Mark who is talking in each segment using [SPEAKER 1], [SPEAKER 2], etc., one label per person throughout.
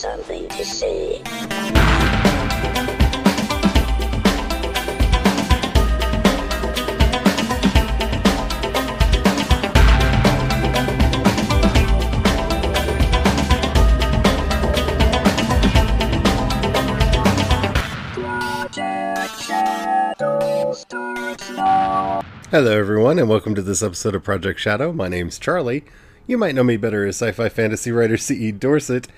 [SPEAKER 1] something to see.
[SPEAKER 2] Hello, everyone, and welcome to this episode of Project Shadow. My name's Charlie. You might know me better as sci fi fantasy writer C.E. Dorset.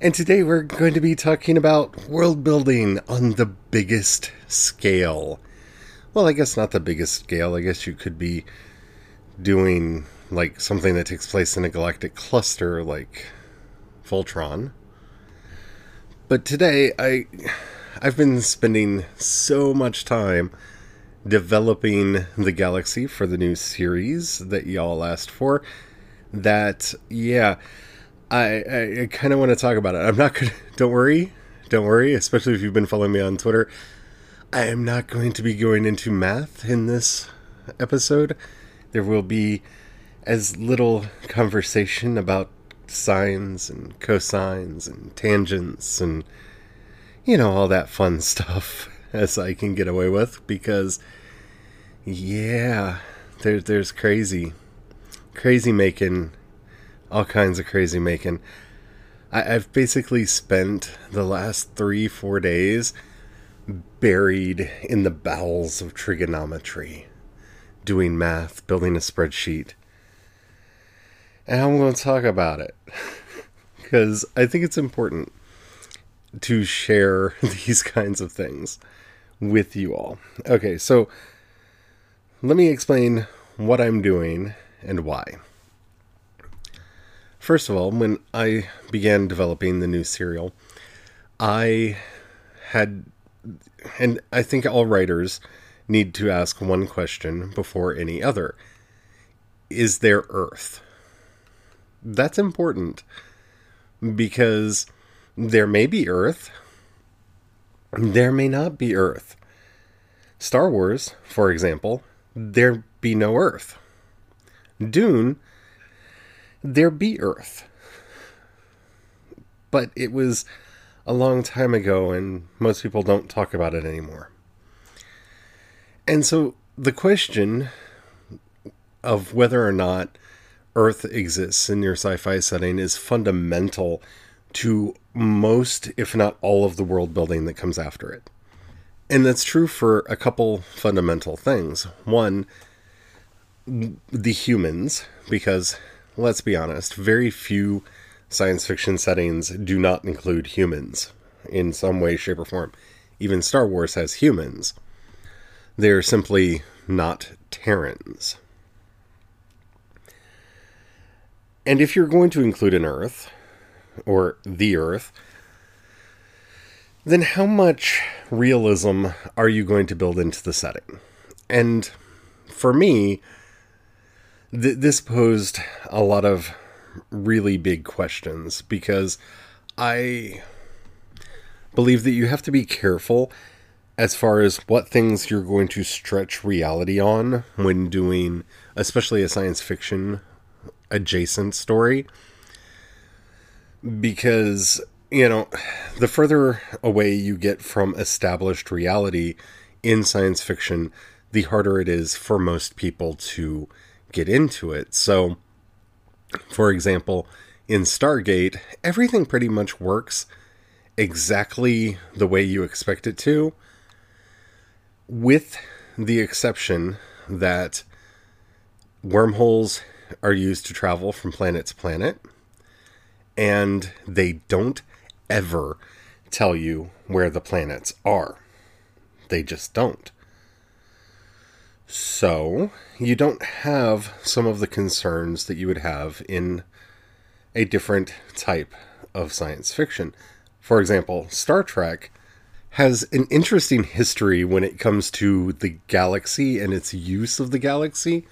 [SPEAKER 2] And today we're going to be talking about world building on the biggest scale. Well, I guess not the biggest scale. I guess you could be doing like something that takes place in a galactic cluster like Voltron. But today I I've been spending so much time developing the galaxy for the new series that y'all asked for that yeah i i, I kind of want to talk about it. I'm not gonna don't worry don't worry especially if you've been following me on twitter. I am not going to be going into math in this episode. There will be as little conversation about sines and cosines and tangents and you know all that fun stuff as i can get away with because yeah, there, there's crazy, crazy making, all kinds of crazy making. I, I've basically spent the last three, four days buried in the bowels of trigonometry, doing math, building a spreadsheet. And I'm going to talk about it because I think it's important to share these kinds of things with you all. Okay, so let me explain what I'm doing and why. First of all, when I began developing the new serial, I had, and I think all writers need to ask one question before any other Is there Earth? That's important because there may be Earth, there may not be Earth. Star Wars, for example, there be no Earth. Dune, there be Earth. But it was a long time ago, and most people don't talk about it anymore. And so the question of whether or not Earth exists in your sci fi setting is fundamental to most, if not all, of the world building that comes after it. And that's true for a couple fundamental things. One, the humans, because let's be honest, very few science fiction settings do not include humans in some way, shape, or form. Even Star Wars has humans. They're simply not Terrans. And if you're going to include an Earth, or the Earth, then how much realism are you going to build into the setting? And for me, th- this posed a lot of really big questions because I believe that you have to be careful as far as what things you're going to stretch reality on when doing, especially a science fiction adjacent story. Because you know, the further away you get from established reality in science fiction, the harder it is for most people to get into it. So, for example, in Stargate, everything pretty much works exactly the way you expect it to, with the exception that wormholes are used to travel from planet to planet, and they don't ever tell you where the planets are. They just don't. So, you don't have some of the concerns that you would have in a different type of science fiction. For example, Star Trek has an interesting history when it comes to the galaxy and its use of the galaxy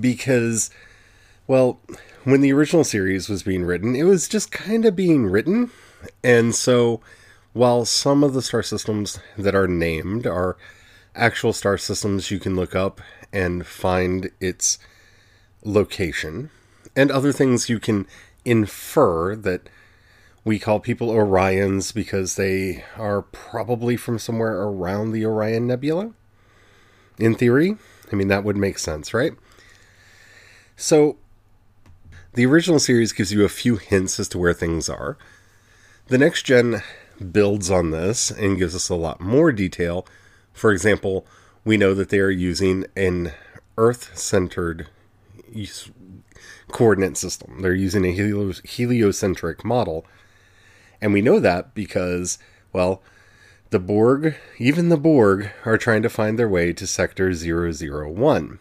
[SPEAKER 2] because well, when the original series was being written, it was just kind of being written. And so, while some of the star systems that are named are actual star systems you can look up and find its location, and other things you can infer that We call people Orions because they are probably from somewhere around the Orion Nebula. In theory, I mean, that would make sense, right? So, the original series gives you a few hints as to where things are. The next gen builds on this and gives us a lot more detail. For example, we know that they are using an Earth centered coordinate system. They're using a heliocentric model. And we know that because, well, the Borg, even the Borg, are trying to find their way to Sector 001.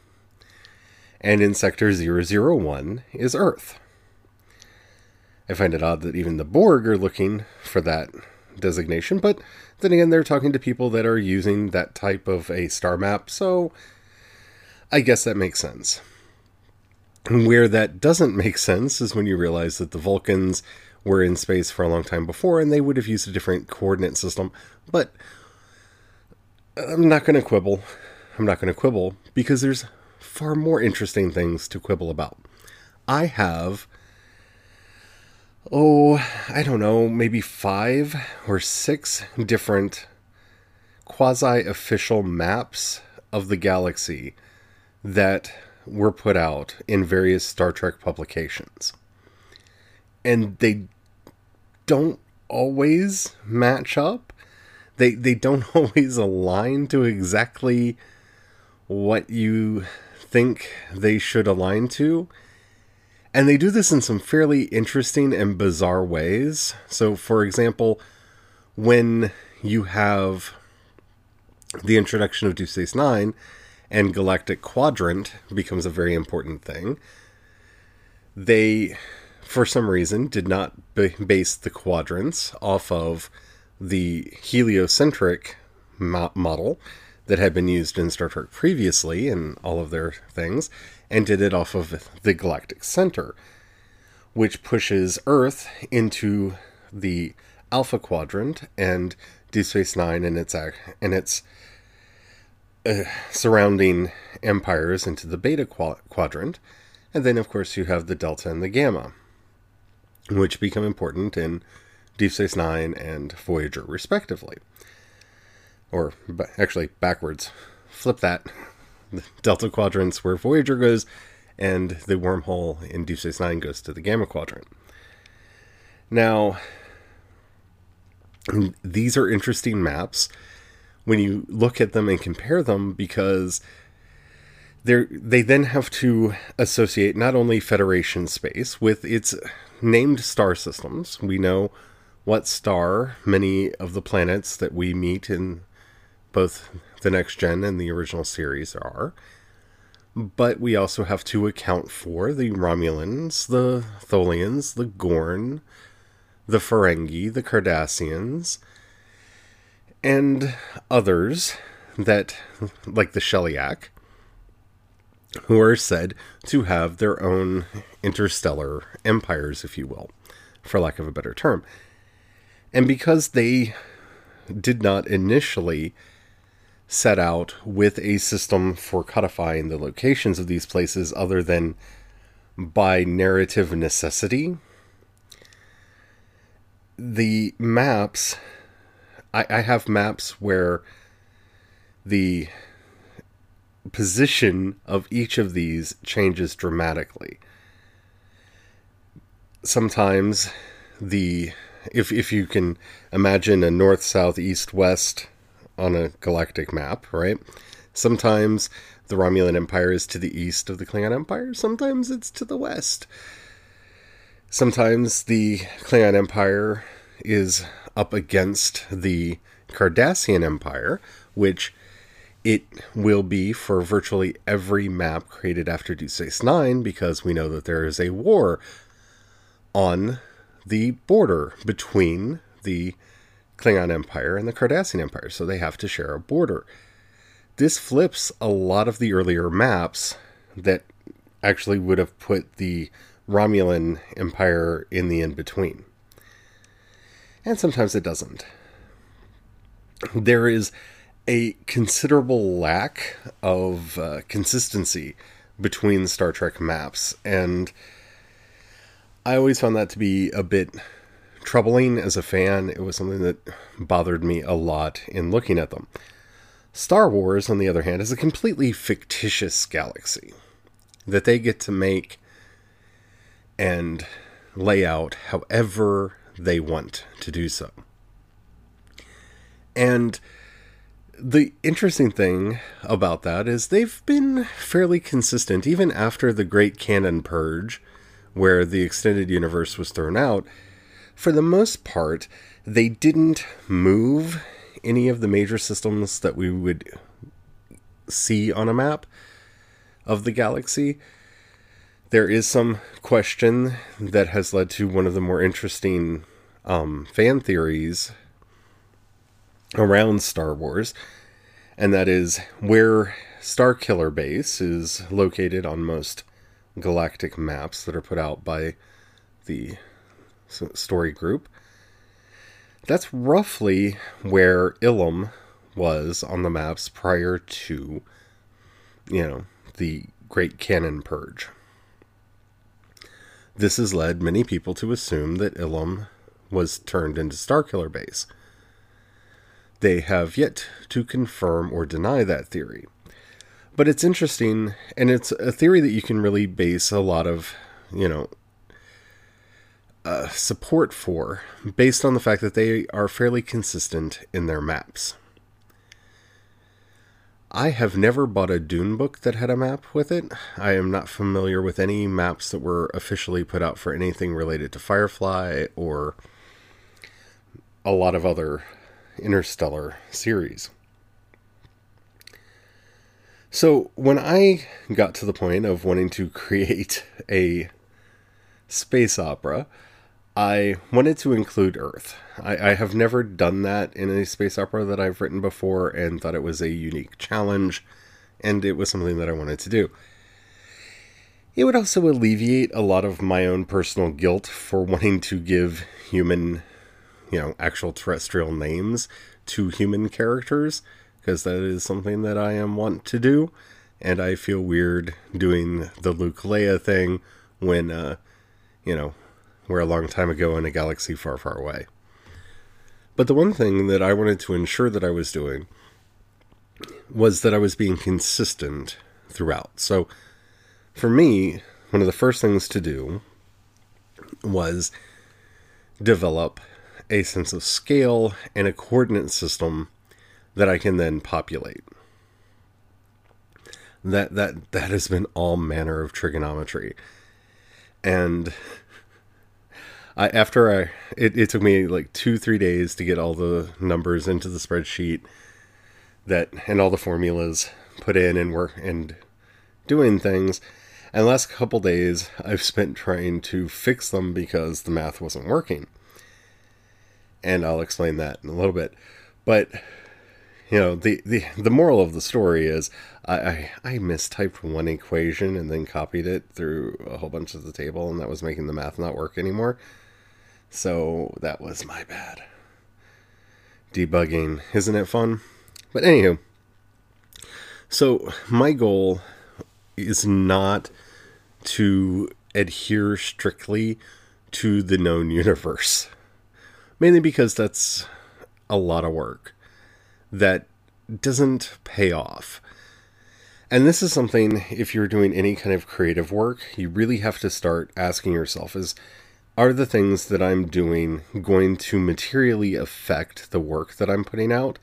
[SPEAKER 2] And in Sector 001 is Earth. I find it odd that even the Borg are looking for that designation, but then again, they're talking to people that are using that type of a star map, so I guess that makes sense. Where that doesn't make sense is when you realize that the Vulcans were in space for a long time before and they would have used a different coordinate system. But I'm not going to quibble. I'm not going to quibble because there's far more interesting things to quibble about. I have, oh, I don't know, maybe five or six different quasi official maps of the galaxy that were put out in various Star Trek publications. And they don't always match up. They they don't always align to exactly what you think they should align to. And they do this in some fairly interesting and bizarre ways. So for example, when you have the introduction of Deep Space Nine, and galactic quadrant becomes a very important thing. They, for some reason, did not b- base the quadrants off of the heliocentric mo- model that had been used in Star Trek previously and all of their things, and did it off of the galactic center, which pushes Earth into the alpha quadrant and Deep Space Nine and its and its uh, surrounding empires into the beta quadrant. And then, of course, you have the delta and the gamma, which become important in Deep Space Nine and Voyager, respectively. Or actually, backwards. Flip that. Delta quadrants where Voyager goes, and the wormhole in Deep Nine goes to the gamma quadrant. Now, these are interesting maps when you look at them and compare them because they they then have to associate not only Federation space with its named star systems. We know what star many of the planets that we meet in both the next gen and the original series are. But we also have to account for the Romulans, the Tholians, the Gorn, the Ferengi, the Cardassians, and others that, like the Sheliak, who are said to have their own interstellar empires, if you will, for lack of a better term. And because they did not initially set out with a system for codifying the locations of these places other than by narrative necessity, the maps I, I have maps where the position of each of these changes dramatically. Sometimes the if if you can imagine a north south east west on a galactic map, right? Sometimes the Romulan Empire is to the east of the Klingon Empire, sometimes it's to the west. Sometimes the Klingon Empire is up against the Cardassian Empire, which it will be for virtually every map created after Deep Space Nine, because we know that there is a war on the border between the Klingon Empire and the Cardassian Empire, so they have to share a border. This flips a lot of the earlier maps that actually would have put the Romulan Empire in the in between and sometimes it doesn't. There is a considerable lack of uh, consistency between Star Trek maps, and I always found that to be a bit troubling as a fan. It was something that bothered me a lot in looking at them. Star Wars, on the other hand, is a completely fictitious galaxy that they get to make and lay out however they want to do so. And the interesting thing about that is they've been fairly consistent, even after the Great Canon Purge, where the extended universe was thrown out. For the most part, they didn't move any of the major systems that we would see on a map of the galaxy. There is some question that has led to one of the more interesting um, fan theories around Star Wars, and that is where Starkiller Base is located on most galactic maps that are put out by the story group. That's roughly where Ilum was on the maps prior to, you know, the Great Canon Purge. This has led many people to assume that Ilum was turned into Starkiller Base. They have yet to confirm or deny that theory. But it's interesting, and it's a theory that you can really base a lot of, you know, uh, support for based on the fact that they are fairly consistent in their maps. I have never bought a Dune book that had a map with it. I am not familiar with any maps that were officially put out for anything related to Firefly or a lot of other interstellar series. So, when I got to the point of wanting to create a space opera, I wanted to include Earth. I, I, have never done that in a space opera that I've written before and thought it was a unique challenge, and it was something that I wanted to do. It would also alleviate a lot of my own personal guilt for wanting to give human, you know, actual terrestrial names to human characters, because that is something that I am want to do, and I feel weird doing the Luke Leia thing when, uh, you know, we're a long time ago in a galaxy far, far away. But the one thing that I wanted to ensure that I was doing was that I was being consistent throughout. So for me, one of the first things to do was develop a sense of scale and a coordinate system that I can then populate. That that that has been all manner of trigonometry. And I after I it, it took me like two three days to get all the numbers into the spreadsheet that and all the formulas put in and work and doing things. And the last couple days I've spent trying to fix them because the math wasn't working. And I'll explain that in a little bit. But you know the the, the moral of the story is I, I, I mistyped one equation and then copied it through a whole bunch of the table and that was making the math not work anymore so that was my bad. Debugging, isn't it fun? But anywho, so my goal is not to adhere strictly to the known universe. Mainly because that's a lot of work that doesn't pay off. And this is something, if you're doing any kind of creative work, you really have to start asking yourself is are the things that I'm doing going to materially affect the work that I'm putting out?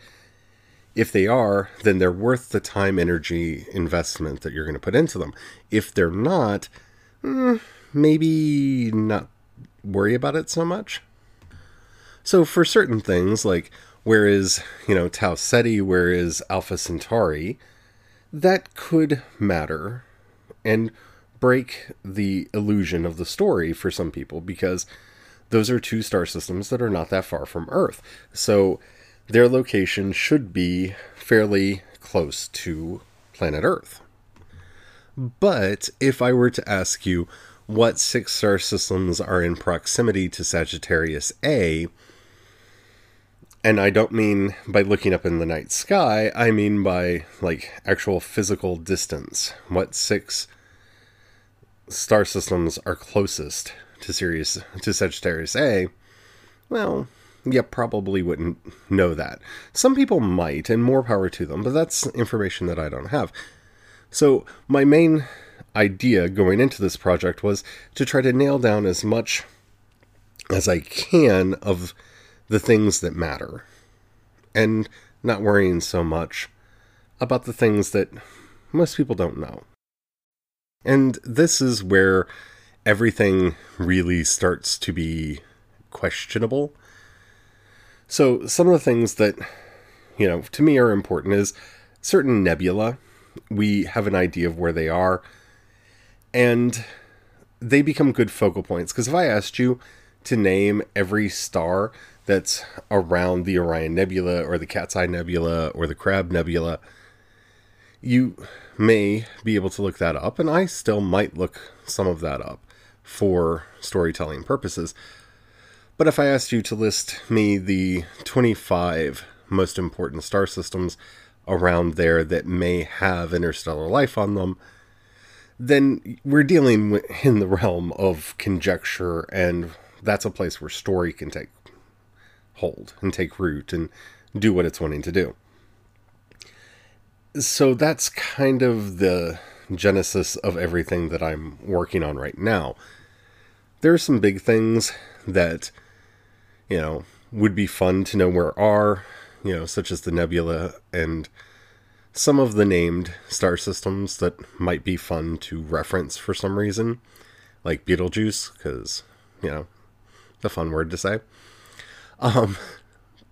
[SPEAKER 2] If they are, then they're worth the time, energy, investment that you're going to put into them. If they're not, mm, maybe not worry about it so much. So for certain things, like where is, you know, Tau Ceti, where is Alpha Centauri, that could matter. And break the illusion of the story for some people because those are two star systems that are not that far from Earth. So their location should be fairly close to planet Earth. But if I were to ask you what six star systems are in proximity to Sagittarius A, and I don't mean by looking up in the night sky, I mean by like actual physical distance. What six star systems are closest to Sirius to Sagittarius A, well, you probably wouldn't know that. Some people might, and more power to them, but that's information that I don't have. So, my main idea going into this project was to try to nail down as much as I can of the things that matter and not worrying so much about the things that most people don't know. And this is where everything really starts to be questionable. So, some of the things that, you know, to me are important is certain nebula. We have an idea of where they are, and they become good focal points. Because if I asked you to name every star that's around the Orion Nebula or the Cat's Eye Nebula or the Crab Nebula, you may be able to look that up, and I still might look some of that up for storytelling purposes. But if I asked you to list me the 25 most important star systems around there that may have interstellar life on them, then we're dealing in the realm of conjecture, and that's a place where story can take hold and take root and do what it's wanting to do. So that's kind of the genesis of everything that I'm working on right now. There are some big things that, you know, would be fun to know where are, you know, such as the nebula and some of the named star systems that might be fun to reference for some reason, like Betelgeuse, because, you know, the fun word to say. Um,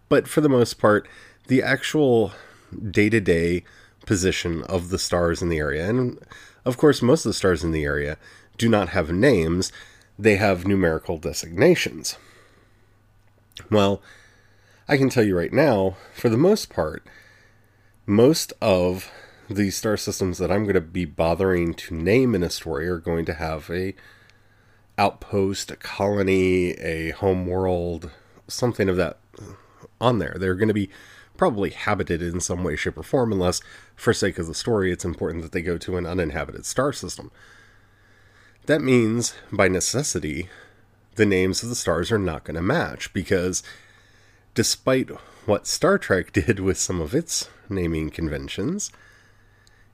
[SPEAKER 2] but for the most part, the actual day to day position of the stars in the area, and of course, most of the stars in the area do not have names, they have numerical designations. Well, I can tell you right now, for the most part, most of the star systems that I'm going to be bothering to name in a story are going to have a outpost, a colony, a home world, something of that on there. They're going to be probably habited in some way, shape, or form, unless, for sake of the story, it's important that they go to an uninhabited star system. That means, by necessity, the names of the stars are not going to match because, despite what Star Trek did with some of its naming conventions,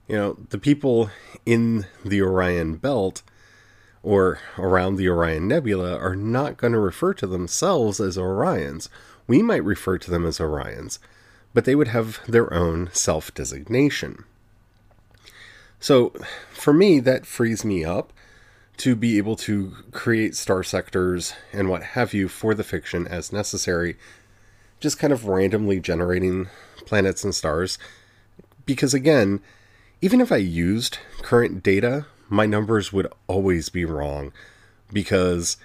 [SPEAKER 2] you know, the people in the Orion Belt or around the Orion Nebula are not going to refer to themselves as Orions. We might refer to them as Orions, but they would have their own self designation. So, for me, that frees me up to be able to create star sectors and what have you for the fiction as necessary, just kind of randomly generating planets and stars. Because again, even if I used current data my numbers would always be wrong because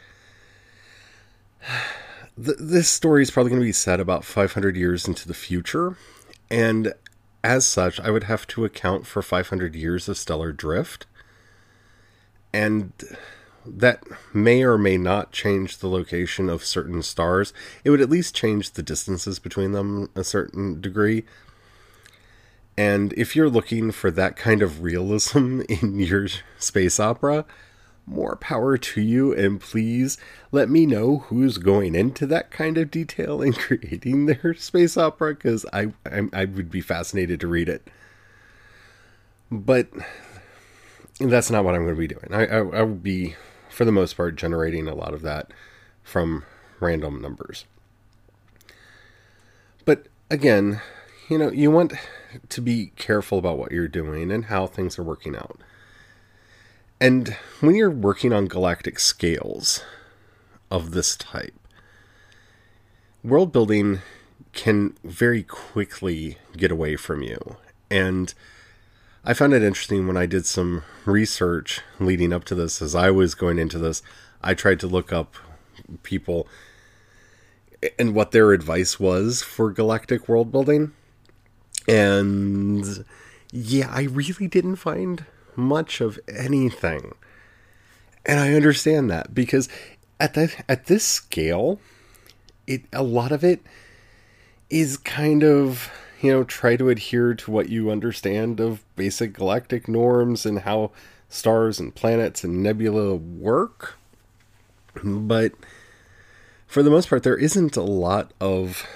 [SPEAKER 2] th- this story is probably going to be set about 500 years into the future. And as such, I would have to account for 500 years of stellar drift. And that may or may not change the location of certain stars. It would at least change the distances between them a certain degree. And if you're looking for that kind of realism in your space opera, more power to you, and please let me know who's going into that kind of detail in creating their space opera, because I, I, I would be fascinated to read it. But that's not what I'm going to be doing. I, I, I will be, for the most part, generating a lot of that from random numbers. But again, you know, you want to be careful about what you're doing and how things are working out. And when you're working on galactic scales of this type, world building can very quickly get away from you. And I found it interesting when I did some research leading up to this. As I was going into this, I tried to look up people and what their advice was for galactic world building. And yeah, I really didn't find much of anything. And I understand that because at that at this scale, it a lot of it is kind of, you know, try to adhere to what you understand of basic galactic norms and how stars and planets and nebula work. But for the most part, there isn't a lot of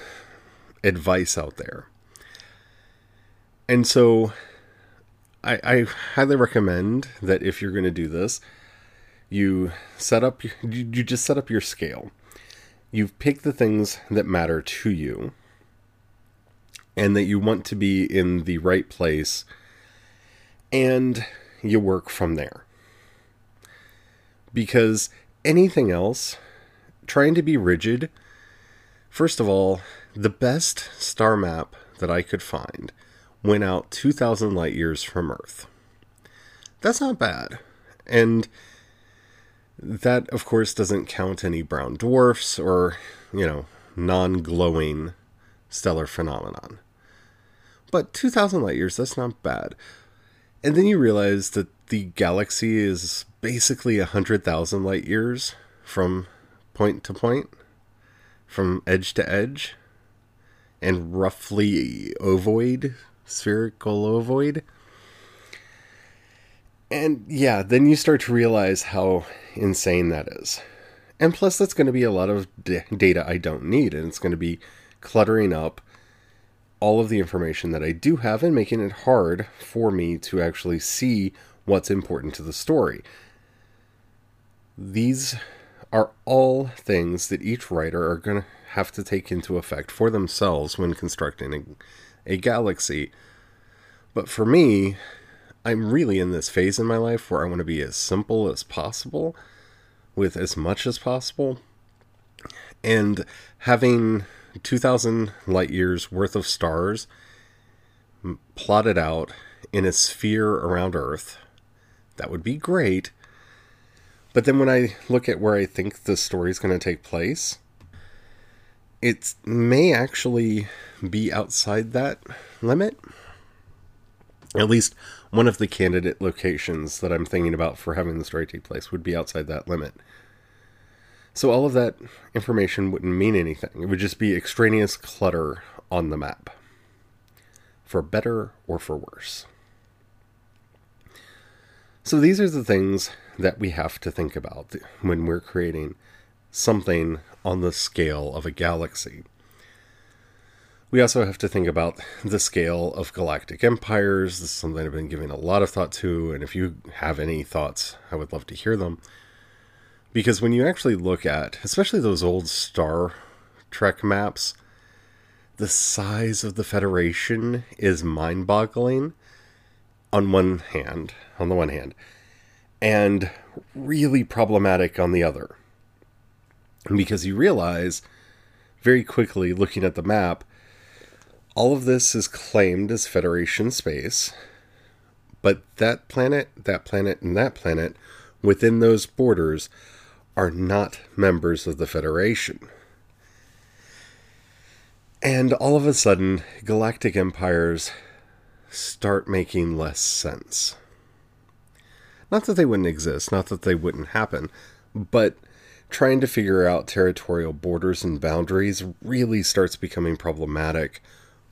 [SPEAKER 2] advice out there. And so I, I highly recommend that if you're going to do this, you set up, you, you just set up your scale. You pick the things that matter to you and that you want to be in the right place, and you work from there. Because anything else, trying to be rigid, first of all, the best star map that I could find went out 2,000 light years from Earth. That's not bad. And that, of course, doesn't count any brown dwarfs or, you know, non glowing stellar phenomenon. But 2,000 light years, that's not bad. And then you realize that the galaxy is basically 100,000 light years from point to point, from edge to edge, and roughly ovoid, spherical ovoid. And yeah, then you start to realize how insane that is. And plus, that's going to be a lot of d- data I don't need, and it's going to be cluttering up all of the information that I do have and making it hard for me to actually see what's important to the story. These are all things that each writer are going to have to take into effect for themselves when constructing a, galaxy. But for me, I'm really in this phase in my life where I want to be as simple as possible with as much as possible. And having 2,000 light years worth of stars plotted out in a sphere around Earth, that would be great. But then when I look at where I think the story is going to take place, it may actually be outside that limit. At least one of the candidate locations that I'm thinking about for having the story take place would be outside that limit. So all of that information wouldn't mean anything. It would just be extraneous clutter on the map. For better or for worse. So these are the things that we have to think about when we're creating something on the scale of a galaxy. We also have to think about the scale of galactic empires. This is something I've been giving a lot of thought to, and if you have any thoughts, I would love to hear them. Because when you actually look at, especially those old Star Trek maps, the size of the Federation is mind boggling on one hand, on the one hand, and really problematic on the other. Because you realize very quickly, looking at the map, all of this is claimed as Federation space, but that planet, that planet, and that planet within those borders are not members of the Federation. And all of a sudden, galactic empires start making less sense. Not that they wouldn't exist, not that they wouldn't happen, but trying to figure out territorial borders and boundaries really starts becoming problematic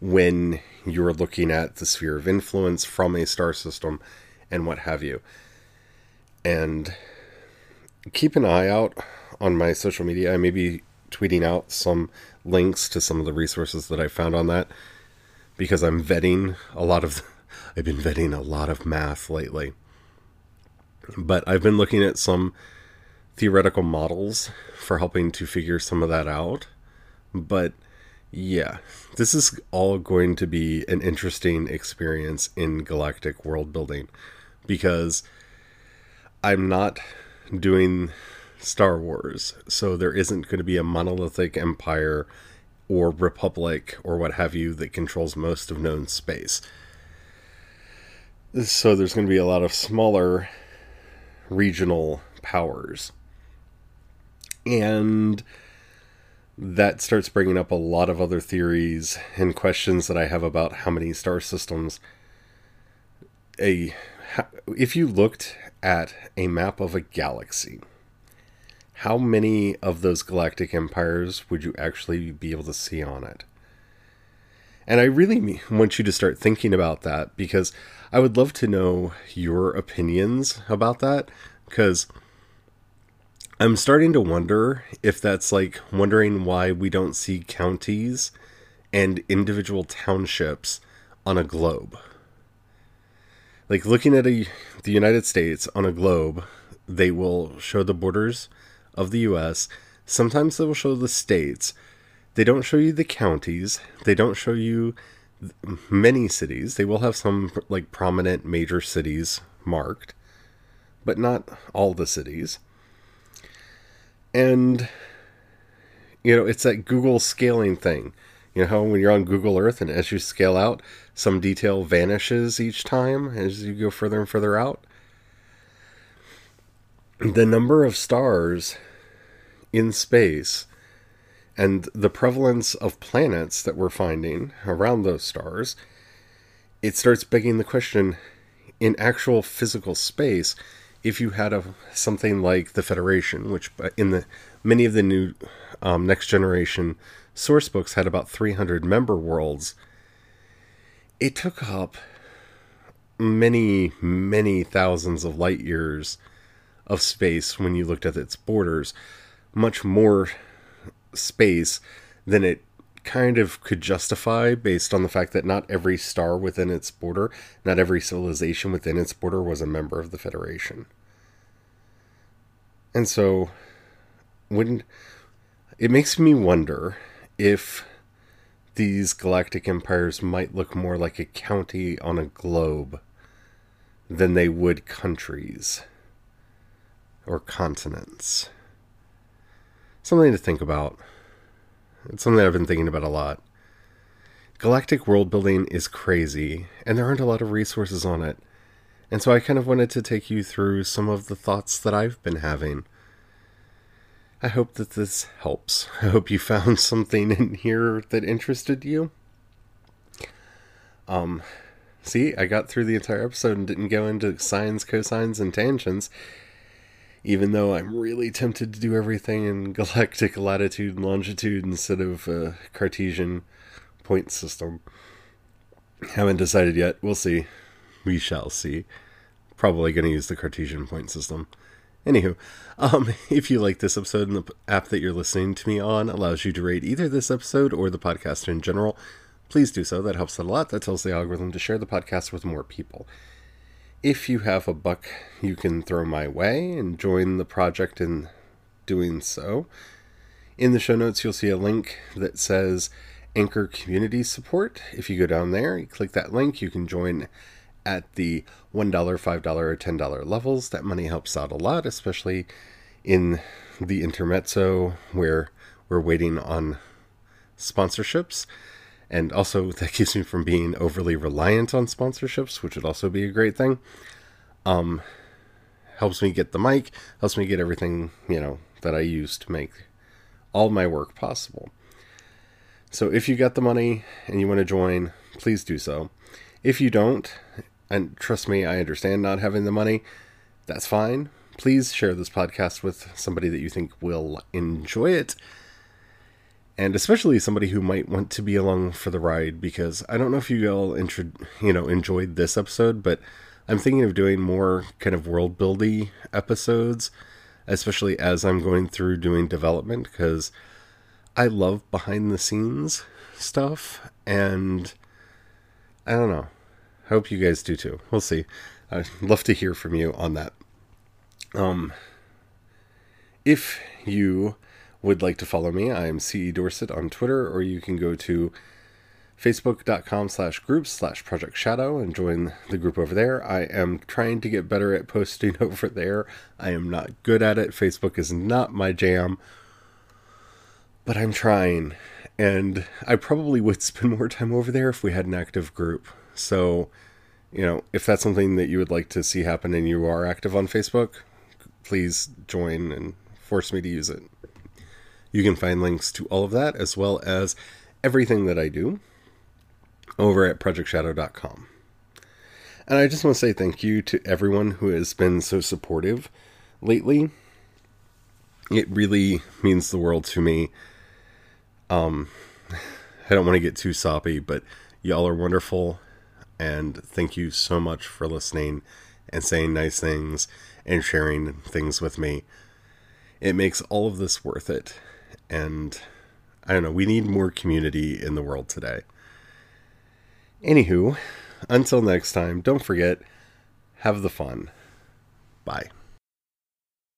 [SPEAKER 2] when you're looking at the sphere of influence from a star system and what have you. And keep an eye out on my social media. I may be tweeting out some links to some of the resources that I found on that because I'm vetting a lot of I've been vetting a lot of math lately. But I've been looking at some theoretical models for helping to figure some of that out. But yeah, this is all going to be an interesting experience in galactic world building because I'm not doing Star Wars, so there isn't going to be a monolithic empire or republic or what have you that controls most of known space. So there's going to be a lot of smaller regional powers. And that starts bringing up a lot of other theories and questions that I have about how many star systems a if you looked at a map of a galaxy, how many of those galactic empires would you actually be able to see on it? And I really want you to start thinking about that because I would love to know your opinions about that because I'm starting to wonder if that's like wondering why we don't see counties and individual townships on a globe. Like looking at a, the United States on a globe, they will show the borders of the US. Sometimes they will show the states. They don't show you the counties. They don't show you many cities. They will have some like prominent major cities marked, but not all the cities. And you know, it's that Google scaling thing. You know how when you're on Google Earth and as you scale out, some detail vanishes each time as you go further and further out? The number of stars in space and the prevalence of planets that we're finding around those stars, it starts begging the question in actual physical space, if you had a something like the Federation, which in the many of the new um, next generation source books had about 300 member worlds, it took up many many thousands of light years of space when you looked at its borders, much more space than it kind of could justify based on the fact that not every star within its border, not every civilization within its border was a member of the Federation. And so when it makes me wonder if these galactic empires might look more like a county on a globe than they would countries or continents. Something to think about. It's something I've been thinking about a lot. Galactic world building is crazy, and there aren't a lot of resources on it. And so I kind of wanted to take you through some of the thoughts that I've been having. I hope that this helps. I hope you found something in here that interested you. Um, see, I got through the entire episode and didn't go into sines, cosines, and tangents even though I'm really tempted to do everything in galactic latitude and longitude instead of a Cartesian point system. Haven't decided yet. We'll see. We shall see. Probably going to use the Cartesian point system. Anywho, um, if you like this episode and the app that you're listening to me on allows you to rate either this episode or the podcast in general, please do so. That helps out a lot. That tells the algorithm to share the podcast with more people if you have a buck you can throw my way and join the project in doing so, in the show notes you'll see a link that says Anchor Community Support. If you go down there, you click that link, you can join at the $1, $5, or $10 levels. That money helps out a lot, especially in the intermezzo where we're waiting on sponsorships. And also, that keeps me from being overly reliant on sponsorships, which would also be a great thing. Um, helps me get the mic, helps me get everything, you know, that I use to make all my work possible. So if you got the money and you want to join, please do so. If you don't, and trust me, I understand not having the money, that's fine. Please share this podcast with somebody that you think will enjoy it and especially somebody who might want to be along for the ride because I don't know if you all intro, you know enjoyed this episode, but I'm thinking of doing more kind of world buildy episodes, especially as I'm going through doing development because I love behind the scenes stuff and I don't know. I hope you guys do too. We'll see. I'd love to hear from you on that. Um if you would like to follow me, I am CE Dorset on Twitter, or you can go to facebook.com slash groups slash project shadow and join the group over there. I am trying to get better at posting over there. I am not good at it. Facebook is not my jam, but I'm trying. And I probably would spend more time over there if we had an active group. So, you know, if that's something that you would like to see happen and you are active on Facebook, please join and force me to use it. You can find links to all of that as well as everything that I do over at projectshadow.com. And I just want to say thank you to everyone who has been so supportive lately. It really means the world to me. Um, I don't want to get too soppy, but y'all are wonderful. And thank you so much for listening and saying nice things and sharing things with me It makes all of this worth it. And I don't know, we need more community in the world today. Anywho, until next time, don't forget, have the fun. Bye.